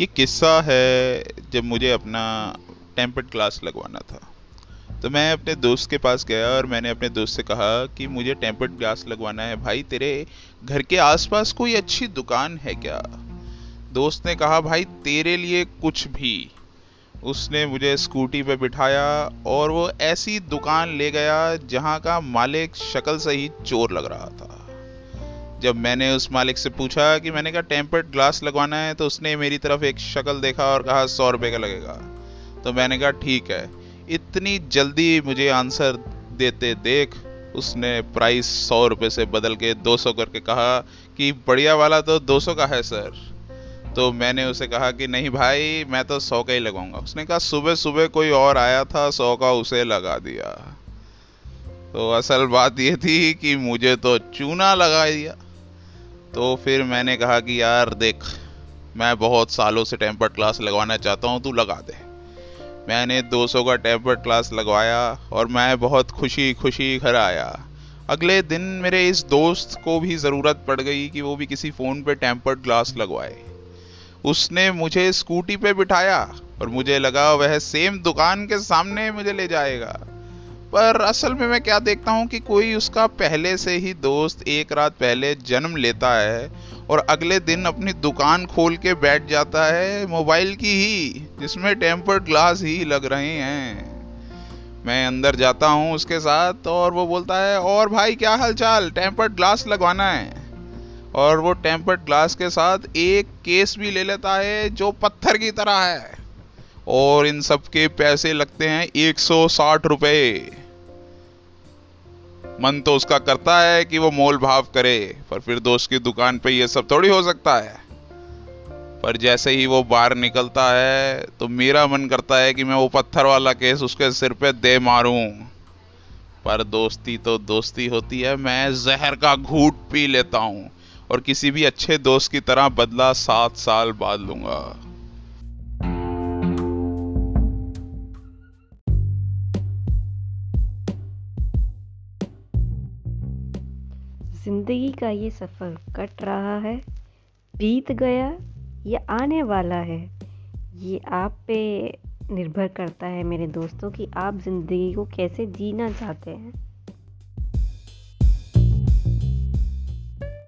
ये किस्सा है जब मुझे अपना टेम्पर्ड क्लास लगवाना था। तो मैं अपने दोस्त के पास गया और मैंने अपने दोस्त से कहा कि मुझे टेम्पर्ड ग्लास लगवाना है। भाई, तेरे घर के आसपास कोई अच्छी दुकान है क्या? दोस्त ने कहा, भाई, तेरे लिए कुछ भी। उसने मुझे स्कूटी पर बिठाया और वो ऐसी दुकान ले गया जहाँ का मालिक शक्ल से ही चोर लग रहा था। जब मैंने उस मालिक से पूछा कि मैंने कहा टेम्पर्ड ग्लास लगवाना है तो उसने मेरी तरफ़ एक शक्ल देखा और कहा, सौ रुपये का लगेगा। तो मैंने कहा, ठीक है। इतनी जल्दी मुझे आंसर देते देख उसने प्राइस सौ रुपये से बदल के दो सौ करके कहा कि, बढ़िया वाला तो दो सौ का है सर तो मैंने उसे कहा कि, नहीं भाई, मैं तो सौ का ही लगाऊँगा उसने कहा, सुबह सुबह कोई और आया था, सौ का उसे लगा दिया। तो असल बात ये थी कि मुझे तो चूना लगा दिया। तो फिर मैंने कहा कि यार देख, मैं बहुत सालों से टेम्पर्ड क्लास लगवाना चाहता हूँ, तू लगा दे। मैंने 200 का टेम्पर्ड क्लास लगवाया और मैं बहुत खुशी खुशी घर आया। अगले दिन मेरे इस दोस्त को भी ज़रूरत पड़ गई कि वो भी किसी फ़ोन पे टेम्पर्ड ग्लास लगवाए। उसने मुझे स्कूटी पे बिठाया और मुझे लगा वह सेम दुकान के सामने मुझे ले जाएगा। पर असल में मैं क्या देखता हूँ कि कोई उसका पहले से ही दोस्त एक रात पहले जन्म लेता है और अगले दिन अपनी दुकान खोल के बैठ जाता है मोबाइल की ही, जिसमें टेम्पर्ड ग्लास ही लग रहे हैं। मैं अंदर जाता हूँ उसके साथ और वो बोलता है, और भाई क्या हाल चाल टेम्पर्ड ग्लास लगवाना है। और वो टेम्पर्ड ग्लास के साथ एक केस भी ले लेता है जो पत्थर की तरह है। और इन सब के पैसे लगते हैं एक सौ साठ मन तो उसका करता है कि वो मोल भाव करे, पर फिर दोस्त की दुकान पे ये सब थोड़ी हो सकता है। पर जैसे ही वो बाहर निकलता है तो मेरा मन करता है कि मैं वो पत्थर वाला केस उसके सिर पे दे मारूं। पर दोस्ती तो दोस्ती होती है, मैं जहर का घूट पी लेता हूँ और किसी भी अच्छे दोस्त की तरह बदला सात साल बाद लूँगा। ज़िंदगी का ये सफ़र कट रहा है, बीत गया, या आने वाला है। ये आप पे निर्भर करता है मेरे दोस्तों कि आप ज़िंदगी को कैसे जीना चाहते हैं।